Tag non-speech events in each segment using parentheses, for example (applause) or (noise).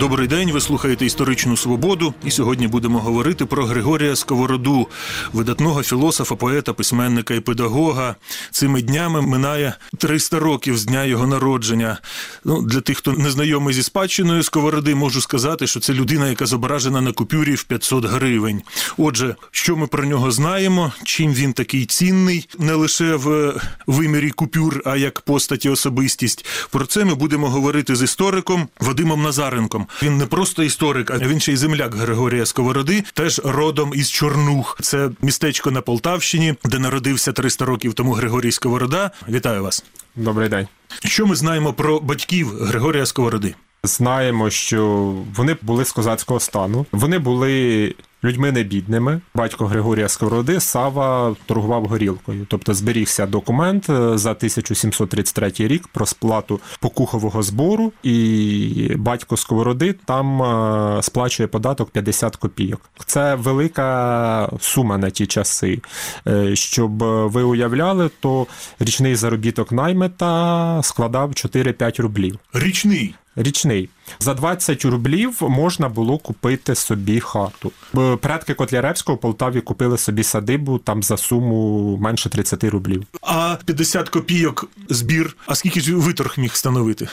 Добрий день. Ви слухаєте історичну свободу. І сьогодні будемо говорити про Григорія Сковороду, видатного філософа, поета, письменника і педагога. Цими днями минає 300 років з дня його народження. Ну, для тих, хто не знайомий зі спадщиною Сковороди, можу сказати, що це людина, яка зображена на купюрі в 500 гривень. Отже, що ми про нього знаємо, чим він такий цінний, не лише в вимірі купюр, а як постаті особистість. Про це ми будемо говорити з істориком Вадимом Назаренком. Він не просто історик, а він ще й земляк Григорія Сковороди, теж родом із Чорнух. Це містечко на Полтавщині, де народився 300 років тому Григорій Сковорода. Вітаю вас. Добрий день. Що ми знаємо про батьків Григорія Сковороди? Знаємо, що вони були з козацького стану. Вони були людьми небідними. Батько Григорія Сковороди Сава торгував горілкою, тобто зберігся документ е, за 1733 рік про сплату покухового збору, і батько Сковороди там е, сплачує податок 50 копійок. Це велика сума на ті часи. Е, Щоб ви уявляли, то річний заробіток наймета складав 4-5 рублів. Річний. Річний. За 20 рублів можна було купити собі хату. Предки Котляревського в Полтаві купили собі садибу там за суму менше 30 рублів. А 50 копійок збір. А скільки ж виторг міг становити?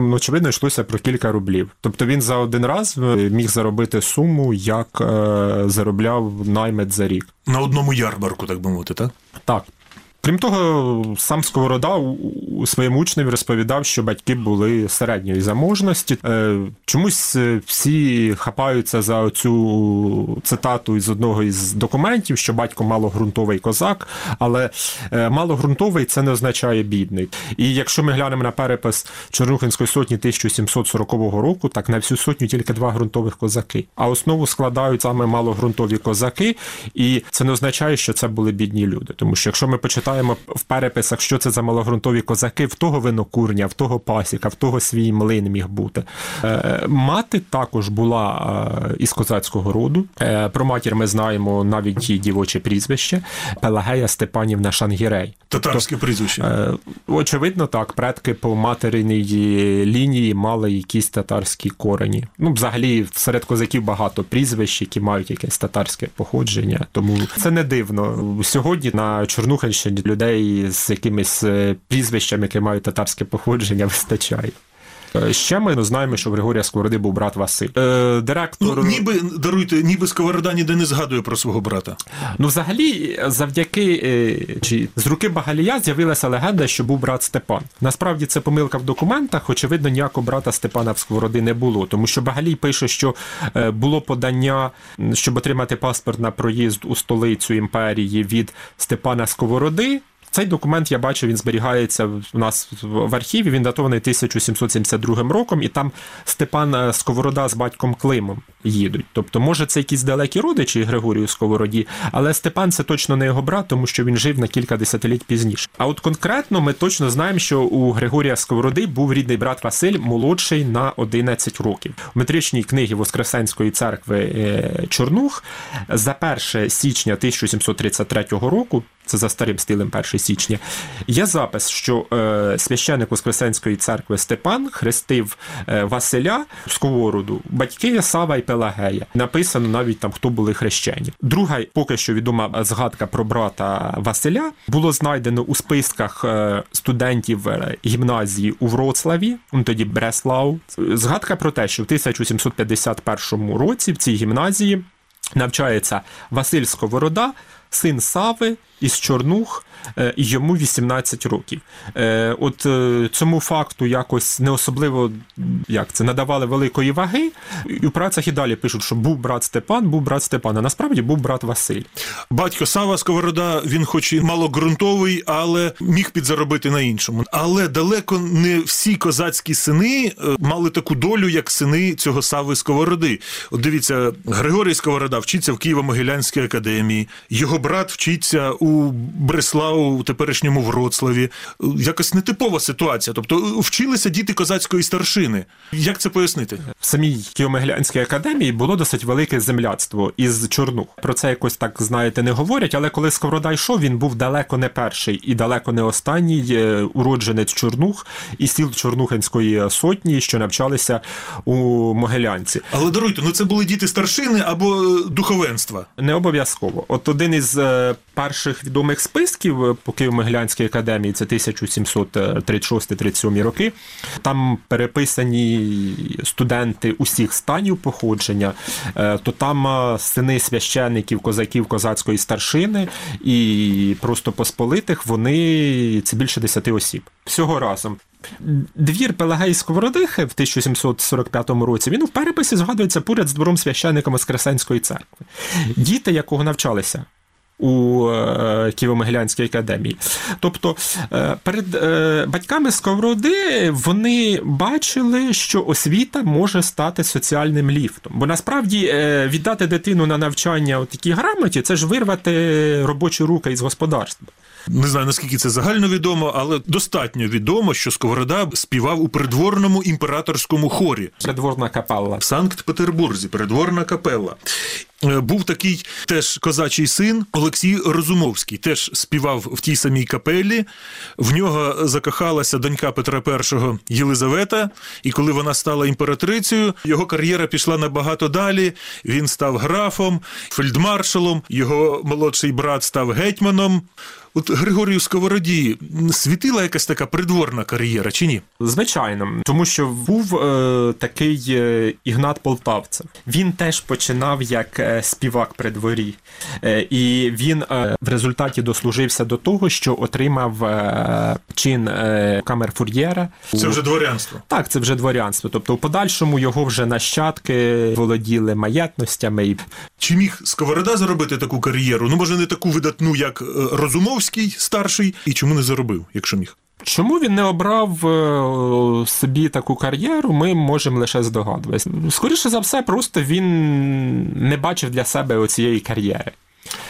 Ну, Очевидно, йшлося про кілька рублів. Тобто він за один раз е, міг заробити суму, як е, заробляв наймет за рік. На одному ярмарку, так би мовити, так? Так. Крім того, сам Сковорода у- своєму учневі розповідав, що батьки були середньої заможності. Е, Чомусь е, всі хапаються за цю цитату із одного із документів, що батько малогрунтовий козак, але е, малогрунтовий це не означає бідний. І якщо ми глянемо на перепис Чорнухинської сотні 1740 року, так на всю сотню тільки два ґрунтових козаки. А основу складають саме малогрунтові козаки, і це не означає, що це були бідні люди. Тому що якщо ми почитаємо в переписах, що це за малогрунтові козаки, в того винокурня, в того пасіка, в того свій млин міг бути. Е, мати також була е, із козацького роду. Е, про матір ми знаємо навіть її дівоче прізвище Пелагея Степанівна Шангірей. Татарське прізвище. Очевидно, так, предки по материній лінії мали якісь татарські корені. Ну, взагалі, серед козаків багато прізвищ, які мають якесь татарське походження. Тому це не дивно. Сьогодні на Чорнухинщині людей з якимись е, прізвищами, які мають татарське походження, (laughs) вистачає. Е, Ще ми знаємо, що в Григорія Сковороди був брат Василь. Е, директор Ну, ніби даруйте, ніби Сковорода ніде не згадує про свого брата. Ну, взагалі, завдяки е, чи з руки Багалія з'явилася легенда, що був брат Степан. Насправді це помилка в документах. Очевидно, ніякого брата Степана в Сковороди не було, тому що Багалій пише, що е, було подання, щоб отримати паспорт на проїзд у столицю імперії від Степана Сковороди. Цей документ я бачу, він зберігається в нас в архіві. Він датований 1772 роком, і там Степан е, Сковорода з батьком Климом їдуть. Тобто, може, це якісь далекі родичі Григорію Сковороді, але Степан це точно не його брат, тому що він жив на кілька десятиліть пізніше. А от конкретно ми точно знаємо, що у Григорія Сковороди був рідний брат Василь, молодший на 11 років. У метричній книгі Воскресенської церкви е, Чорнух за 1 січня 1733 року. Це за старим стилем 1 січня. Є запис, що е, священник Воскресенської церкви Степан хрестив е, Василя Сковороду, батьки Сава і Пелагея. Написано навіть там, хто були хрещені. Друга, поки що відома згадка про брата Василя, було знайдено у списках е, студентів е, гімназії у Вроцлаві, ну тоді Бреслау. Згадка про те, що в 1751 році в цій гімназії навчається Василь Сковорода, син Сави із Чорнух, і йому 18 років. Е, От е, цьому факту якось не особливо як це надавали великої ваги, і у працях і далі пишуть, що був брат Степан, був брат Степан, а насправді був брат Василь. Батько Сава Сковорода, він хоч і малогрунтовий, але міг підзаробити на іншому. Але далеко не всі козацькі сини е, мали таку долю, як сини цього Сави Сковороди. От дивіться, Григорій Сковорода вчиться в Києво-Могилянській академії. Його брат вчиться у Бреславу, у теперішньому Вроцлаві. Якось нетипова ситуація. Тобто вчилися діти козацької старшини. Як це пояснити? В самій Києво-Могилянській академії було досить велике земляцтво із Чорнух. Про це якось так знаєте, не говорять. Але коли Сковорода йшов, він був далеко не перший і далеко не останній е, уродженець Чорнух і сіл Чорнухинської сотні, що навчалися у Могилянці. Але даруйте, ну це були діти старшини або е, духовенства. Не обов'язково. От один із е, перших відомих списків е, по Києво-Могилянській академії, це 1736-37 роки. Там переписані студенти усіх станів походження, е, то там е, сини священників, козаків козацької старшини і просто посполитих, вони це більше 10 осіб. Всього разом. Двір Пелагеї Сковородихи в 1745 році він в переписі згадується поряд з двором священника Воскресенської церкви. Діти, якого навчалися у е, Києво-Могилянській академії. Тобто е, перед е, батьками Сковороди вони бачили, що освіта може стати соціальним ліфтом. Бо насправді віддати дитину на навчання у такій грамоті це ж вирвати робочі руки із господарства. Не знаю наскільки це загально відомо, але достатньо відомо, що Сковорода співав у придворному імператорському хорі Придворна капелла. в Санкт-Петербурзі, передворна капела. Е, Був такий теж козачий син Олексій Розумовський, теж співав в тій самій капелі. В нього закохалася донька Петра І Єлизавета, і коли вона стала імператрицею, його кар'єра пішла набагато далі. Він став графом, фельдмаршалом, його молодший брат став гетьманом. От Григорію Сковороді світила якась така придворна кар'єра чи ні? Звичайно, тому що був е, такий е, Ігнат Полтавцев. Він теж починав як е, співак при дворі, е, і він е, в результаті дослужився до того, що отримав е, чин е, камерфур'єра. Це вже дворянство. Так, це вже дворянство. Тобто, у подальшому його вже нащадки володіли маєтностями. Чи міг Сковорода заробити таку кар'єру? Ну, може, не таку видатну, як е, Розумовський старший, і чому не заробив, якщо міг? Чому він не обрав е, собі таку кар'єру, ми можемо лише здогадуватися. Скоріше за все, просто він не бачив для себе оцієї кар'єри.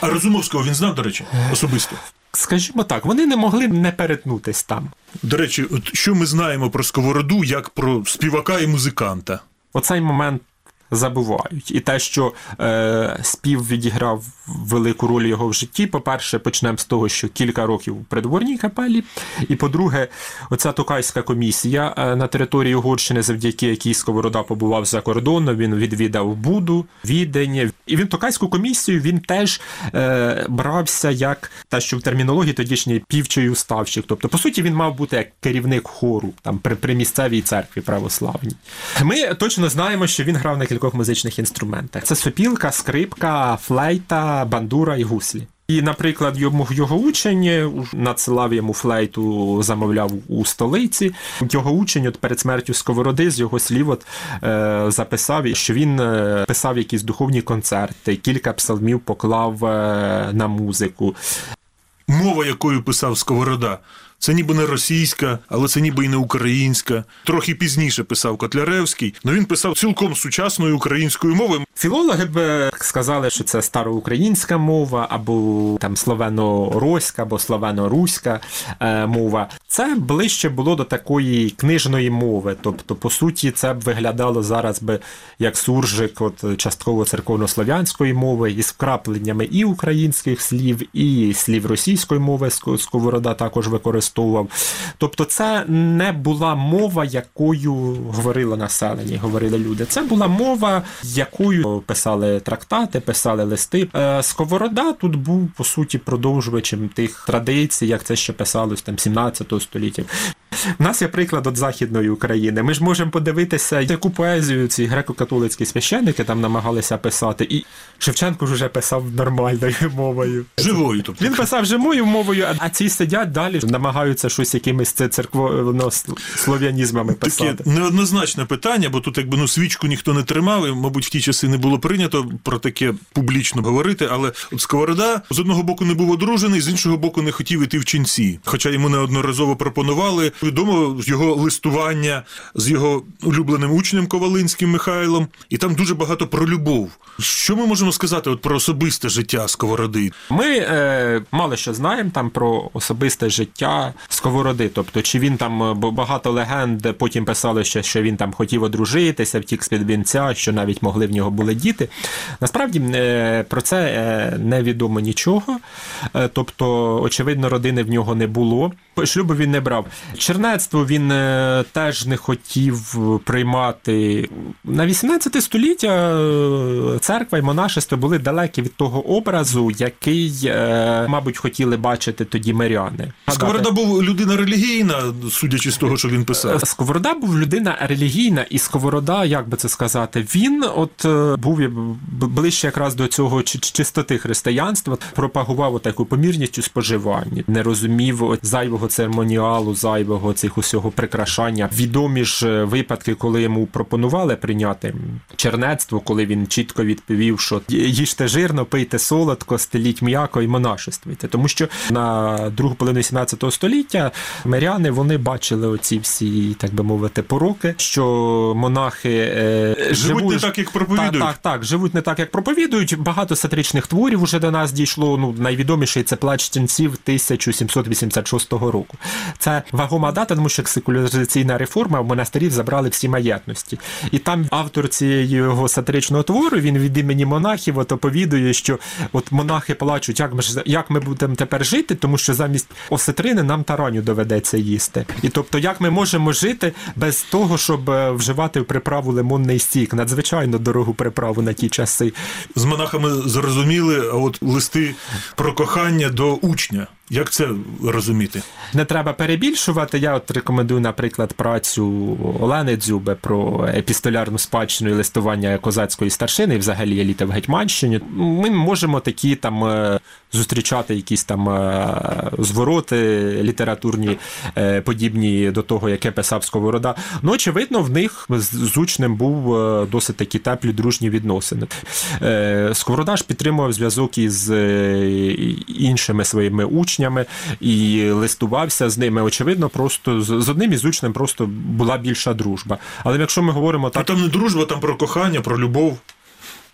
А Розумовського він знав, до речі, особисто. Скажімо так, вони не могли не перетнутись там. До речі, от що ми знаємо про Сковороду як про співака і музиканта? Оцей момент забувають. І те, що е, спів відіграв велику роль його в житті. По-перше, почнемо з того, що кілька років у придворній капелі. І по-друге, оця Токайська комісія е, на території Угорщини, завдяки якій Сковорода побував за кордоном, він відвідав Буду, Відень. І він Токайську комісію він теж е, брався як те, що в термінології тодішньої півчий уставщик. Тобто, по суті, він мав бути як керівник хору там при, при місцевій церкві православній. Ми точно знаємо, що він грав на кількох музичних інструментах: це сопілка, скрипка, флейта, бандура і гуслі. І, наприклад, йому його учень надсилав йому флейту, замовляв у столиці. Його учень от перед смертю Сковороди з його слів от, е, записав, що він е, писав якісь духовні концерти, кілька псалмів поклав е, на музику. Мова, якою писав Сковорода, це ніби не російська, але це ніби і не українська. Трохи пізніше писав Котляревський, але він писав цілком сучасною українською мовою. Філологи б е, сказали, що це староукраїнська мова, або там словено-роська, або словено-руська е, мова. Це ближче було до такої книжної мови. Тобто, по суті, це б виглядало зараз би як суржик, от частково церковнослов'янської мови, із вкрапленнями і українських слів, і слів російської мови Сковорода також використовував. Тобто, це не була мова, якою говорило населення, говорили люди. Це була мова, якою писали трактати, писали листи. Е, Сковорода тут був по суті продовжувачем тих традицій, як це ще писалось там 17 століття. У нас є приклад від Західної України. Ми ж можемо подивитися, яку поезію ці греко-католицькі священники там намагалися писати. І Шевченко ж вже писав нормальною мовою. Живою, тобто. Він писав живою мовою, а- ці сидять далі, намагаються щось якимись це церквоно слов'янізмами Таке писати. неоднозначне питання, бо тут якби ну свічку ніхто не тримав, і, мабуть, в ті часи не було прийнято про таке публічно говорити. Але от Сковорода з одного боку не був одружений, з іншого боку не хотів іти в ченці. Хоча йому неодноразово пропонували. Відомо його листування з його улюбленим учнем Ковалинським Михайлом, і там дуже багато про любов. Що ми можемо сказати от про особисте життя Сковороди? Ми е, мало що знаємо там про особисте життя Сковороди. Тобто, чи він там е, багато легенд потім писали, що, що він там хотів одружитися, втік з-під вінця, що навіть могли в нього були діти. Насправді е, про це е, невідомо нічого. Е, тобто, очевидно, родини в нього не було. Шлюбу він не брав. Чернецтво він е, теж не хотів приймати. На 18 століття е, церква і монашество були далекі від того образу, який, е, мабуть, хотіли бачити тоді миряни. Сковорода був людина релігійна, судячи з того, що він писав. Е, Сковорода був людина релігійна, і Сковорода, як би це сказати, він от е, був ближче якраз до цього чи- чи- чистоти християнства, пропагував таку помірність у споживанні, не розумів зайвого церемоніалу, зайвого цих усього прикрашання. Відомі ж е, випадки, коли йому пропонували прийняти чернецтво, коли він чітко відповів, що їжте жирно, пийте солодко, стеліть м'яко і монашествуйте. Тому що на другу половину 17 століття миряни вони бачили оці всі, так би мовити, пороки, що монахи е, Живуть не так, як проповідують. Так, так, так, живуть не так, як проповідують. Багато сатиричних творів уже до нас дійшло. Ну, найвідоміший це плач ченців 1786 року. Це вагома дата, тому що секуляризаційна реформа в монастирів забрали всі маєтності. І там автор цієї його сатиричного твору, він від імені монахів от оповідує, що от монахи плачуть, як ми ж як ми будемо тепер жити, тому що замість осетрини нам тараню доведеться їсти. І тобто, як ми можемо жити без того, щоб е, вживати в приправу лимонний сік, надзвичайно дорогу приправу на ті часи. З монахами зрозуміли, а от листи про кохання до учня. Як це розуміти? Не треба перебільшувати. Я от рекомендую, наприклад, працю Олени Дзюби про епістолярну спадщину і листування козацької старшини, і взагалі еліти в Гетьманщині. Ми можемо такі там е, зустрічати якісь там е, звороти літературні, е, подібні до того, яке писав Сковорода. Ну, очевидно, в них з учнем був е, досить такі теплі дружні відносини. Сковорода ж підтримував зв'язок із іншими своїми учнями і листувався з ними. Очевидно, просто з одним із учнем просто була більша дружба. Але якщо ми говоримо А там не дружба, там про кохання, про любов.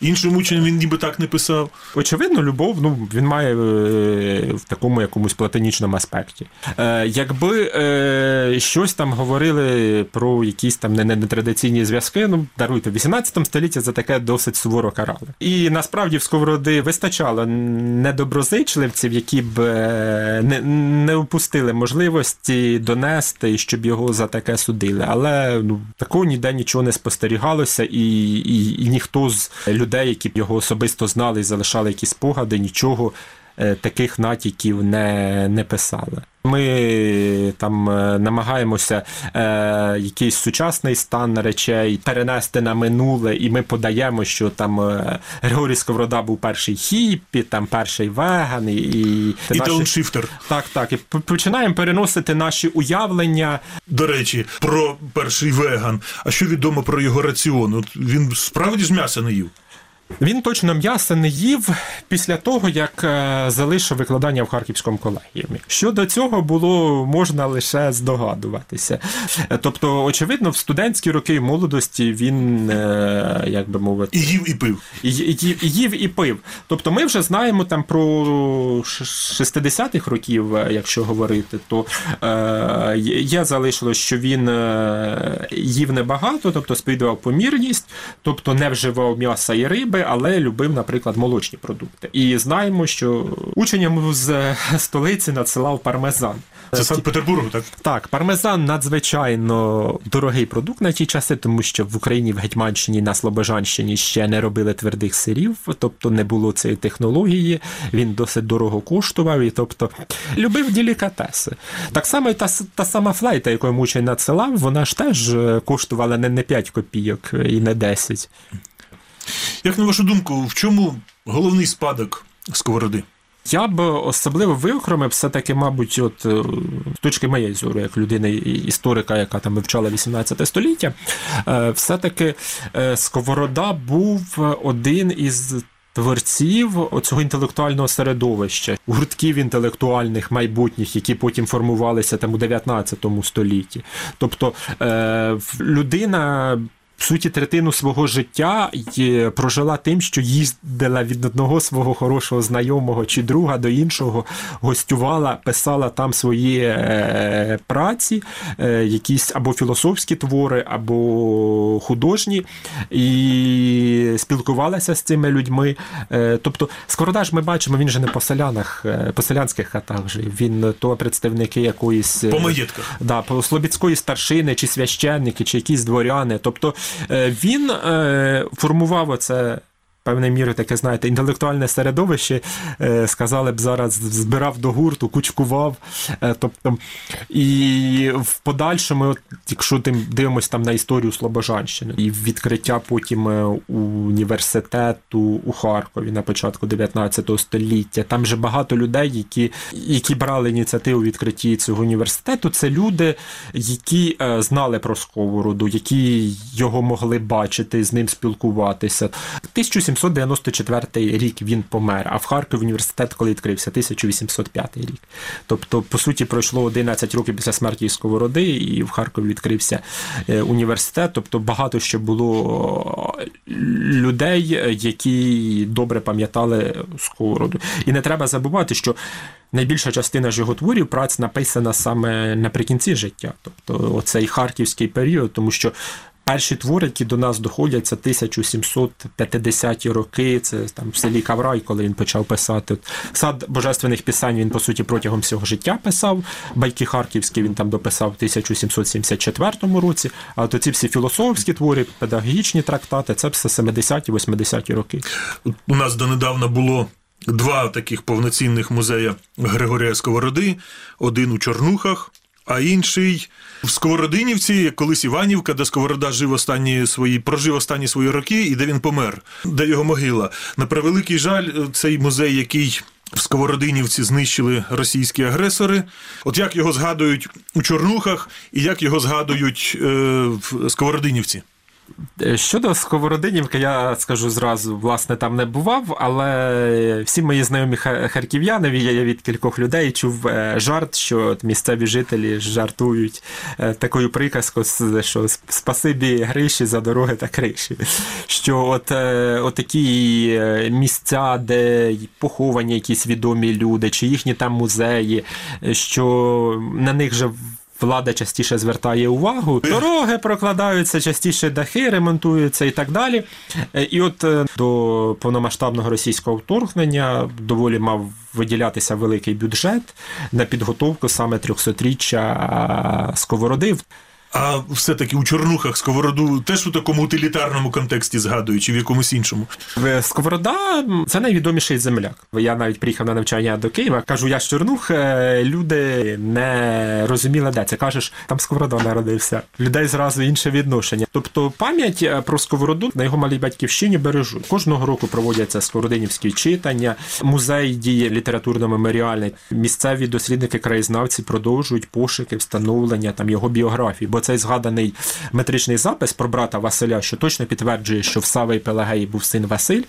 Іншим учням він ніби так не писав. Очевидно, любов ну, він має е, в такому якомусь платонічному аспекті. Е, якби е, щось там говорили про якісь там не- не- нетрадиційні зв'язки, ну даруйте, в 18 столітті за таке досить суворо карали. І насправді в Сковороди вистачало недоброзичливців, які б е, не, не упустили можливості донести, щоб його за таке судили. Але ну, такого ніде нічого не спостерігалося, і, і, і ніхто з людей, які б його особисто знали і залишали якісь спогади, нічого е, таких натяків не, не писали. Ми там е, намагаємося е, якийсь сучасний стан речей перенести на минуле, і ми подаємо, що там е, Григорій Сковорода був перший хіппі, там перший веган, і, і, І дауншифтер. так, так. І починаємо переносити наші уявлення До речі, про перший веган. А що відомо про його раціон? От він справді ж м'яса не їв. Він точно м'яса не їв після того, як е, залишив викладання в Харківському колегіумі. Щодо цього було можна лише здогадуватися. Тобто, очевидно, в студентські роки молодості він, е, як би мовити, І їв, і пив. і, і, і- і їв і пив. Тобто ми вже знаємо там про 60-х років, е, якщо говорити, то е, є залишилось, що він їв небагато, тобто сповідував помірність, тобто не вживав м'яса і риби, але любив, наприклад, молочні продукти. І знаємо, що учень з е, столиці надсилав пармезан. Це Санкт-Петербургу, так? Так, пармезан надзвичайно дорогий продукт на ті часи, тому що в Україні, в Гетьманщині, на Слобожанщині ще не робили твердих сирів, тобто не було цієї технології. Він досить дорого коштував, і тобто любив делікатеси. Так само і та, та сама флейта, яку йому учень надсилав, вона ж теж е, коштувала не, не 5 копійок і не 10. Як на вашу думку, в чому головний спадок сковороди? Я б особливо виокремив все-таки, мабуть, от е, з точки моєї зору, як людини історика, яка там вивчала 18 століття, е, все-таки е, Сковорода був один із творців оцього інтелектуального середовища, гуртків інтелектуальних майбутніх, які потім формувалися там у 19 столітті. Тобто людина в суті третину свого життя й прожила тим, що їздила від одного свого хорошого знайомого чи друга до іншого, гостювала, писала там свої е, праці, е, якісь або філософські твори, або художні, і спілкувалася з цими людьми. Е, тобто, Скородаж ми бачимо, він же не по селянах, е, по селянських хатах жив. Він то представники якоїсь по маєтках. Да, по слобідської старшини, чи священники, чи якісь дворяни. Тобто Е, він е, формував оце. Певною мірою таке, знаєте, інтелектуальне середовище, е, сказали б зараз, збирав до гурту, кучкував. Тобто, І в подальшому, якщо тим дивимося там на історію Слобожанщини, і відкриття потім університету у Харкові на початку 19 століття, там же багато людей, які які брали ініціативу відкритті цього університету, це люди, які знали про сковороду, які його могли бачити, з ним спілкуватися. 1700 1794 рік він помер, а в Харкові університет, коли відкрився, 1805 рік. Тобто, по суті, пройшло 11 років після смерті Сковороди, і в Харкові відкрився е, університет. Тобто багато ще було людей, які добре пам'ятали Сковороду. І не треба забувати, що. Найбільша частина ж його творів праць написана саме наприкінці життя, тобто оцей харківський період, тому що Перші твори, які до нас доходять, це 1750-ті роки. Це там в селі Каврай, коли він почав писати. Сад божественних пісень він, по суті, протягом всього життя писав. Байки Харківські він там дописав в 1774 році. А то ці всі філософські твори, педагогічні трактати, це все 70-ті, 80-ті роки. У нас донедавна було. Два таких повноцінних музея Григорія Сковороди, один у Чорнухах, а інший в Сковородинівці, колись Іванівка, де Сковорода жив останні свої, прожив останні свої роки, і де він помер, де його могила. На превеликий жаль, цей музей, який. В Сковородинівці знищили російські агресори. От як його згадують у Чорнухах, і як його згадують е, в Сковородинівці? Е, щодо Сковородинівки, я скажу зразу, власне, там не бував, але всі мої знайомі харків'яни, я від кількох людей чув е, жарт, що місцеві жителі жартують е, такою приказкою, що спасибі гриші за дороги та криші. Що от, от такі місця, де поховані якісь відомі люди, чи їхні там музеї, що на них же влада частіше звертає увагу. Дороги прокладаються, частіше дахи ремонтуються і так далі. Е, і от е, до повномасштабного російського вторгнення доволі мав виділятися великий бюджет на підготовку саме 300-річчя сковороди. А все-таки у Чорнухах Сковороду теж у такому утилітарному контексті згадують, чи в якомусь іншому? Сковорода це найвідоміший земляк. Я навіть приїхав на навчання до Києва. Кажу, я з Чорнух. Е, люди не розуміли, де це кажеш, там Сковорода народився. Людей зразу інше відношення. Тобто пам'ять е, про Сковороду на його малій батьківщині бережуть. Кожного року проводяться сковородинівські читання, музей діє літературно-меморіальний. Місцеві дослідники краєзнавці продовжують пошуки, встановлення там його біографії бо цей згаданий метричний запис про брата Василя, що точно підтверджує, що в Сави і Пелагеї був син Василь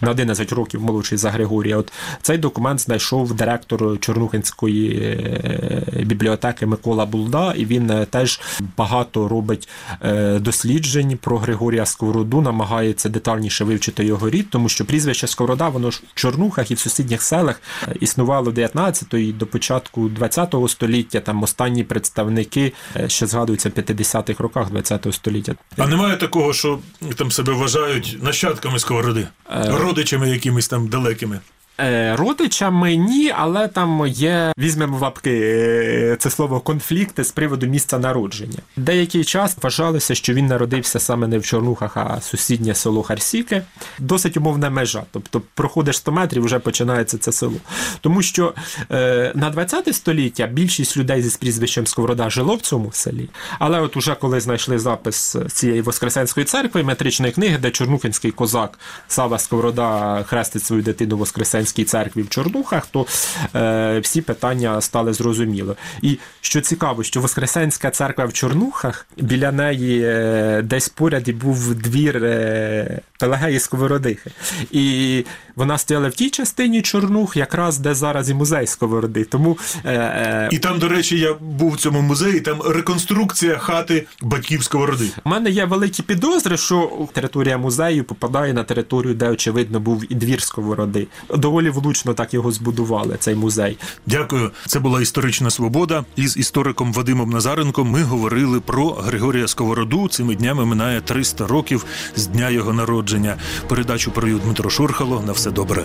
на 11 років молодший за Григорія. От цей документ знайшов директор Чорнухинської е, бібліотеки Микола Булда, і він е, теж багато робить е, досліджень про Григорія Сковороду, намагається детальніше вивчити його рід, тому що прізвище Сковорода, воно ж в Чорнухах і в сусідніх селах існувало 19-го і до початку 20-го століття. Там останні представники, що згадуються 50-х роках ХХ століття. А немає такого, що там себе вважають нащадками сковороди, е... родичами якимись там далекими. Е, родичами ні, але там є, візьмемо лапки е, це слово конфлікти з приводу місця народження. Деякий час вважалося, що він народився саме не в Чорнухах, а сусіднє село Харсіки. Досить умовна межа. Тобто проходиш 100 метрів, вже починається це село. Тому що е, на 20 століття більшість людей зі прізвищем Сковорода жило в цьому селі. Але от уже коли знайшли запис цієї Воскресенської церкви, метричної книги, де Чорнухинський козак Сава Сковорода хрестить свою дитину Воскресенську Воскресенській церкві в Чорнухах, то е, всі питання стали зрозуміли. І що цікаво, що Воскресенська церква в Чорнухах біля неї е, десь поряд і був двір е, Пелагеї Сковородихи. І вона стояла в тій частині Чорнух, якраз де зараз і музей Сковороди. Тому е, е, І там, до речі, я був в цьому музеї, там реконструкція хати батьків сковороди. У мене є великі підозри, що територія музею попадає на територію, де очевидно був і двір Сковороди. Доволі влучно так його збудували, цей музей. Дякую. Це була історична свобода. Із істориком Вадимом Назаренком ми говорили про Григорія Сковороду. Цими днями минає 300 років з дня його народження. Передачу провів Дмитро Шурхало. На все добре.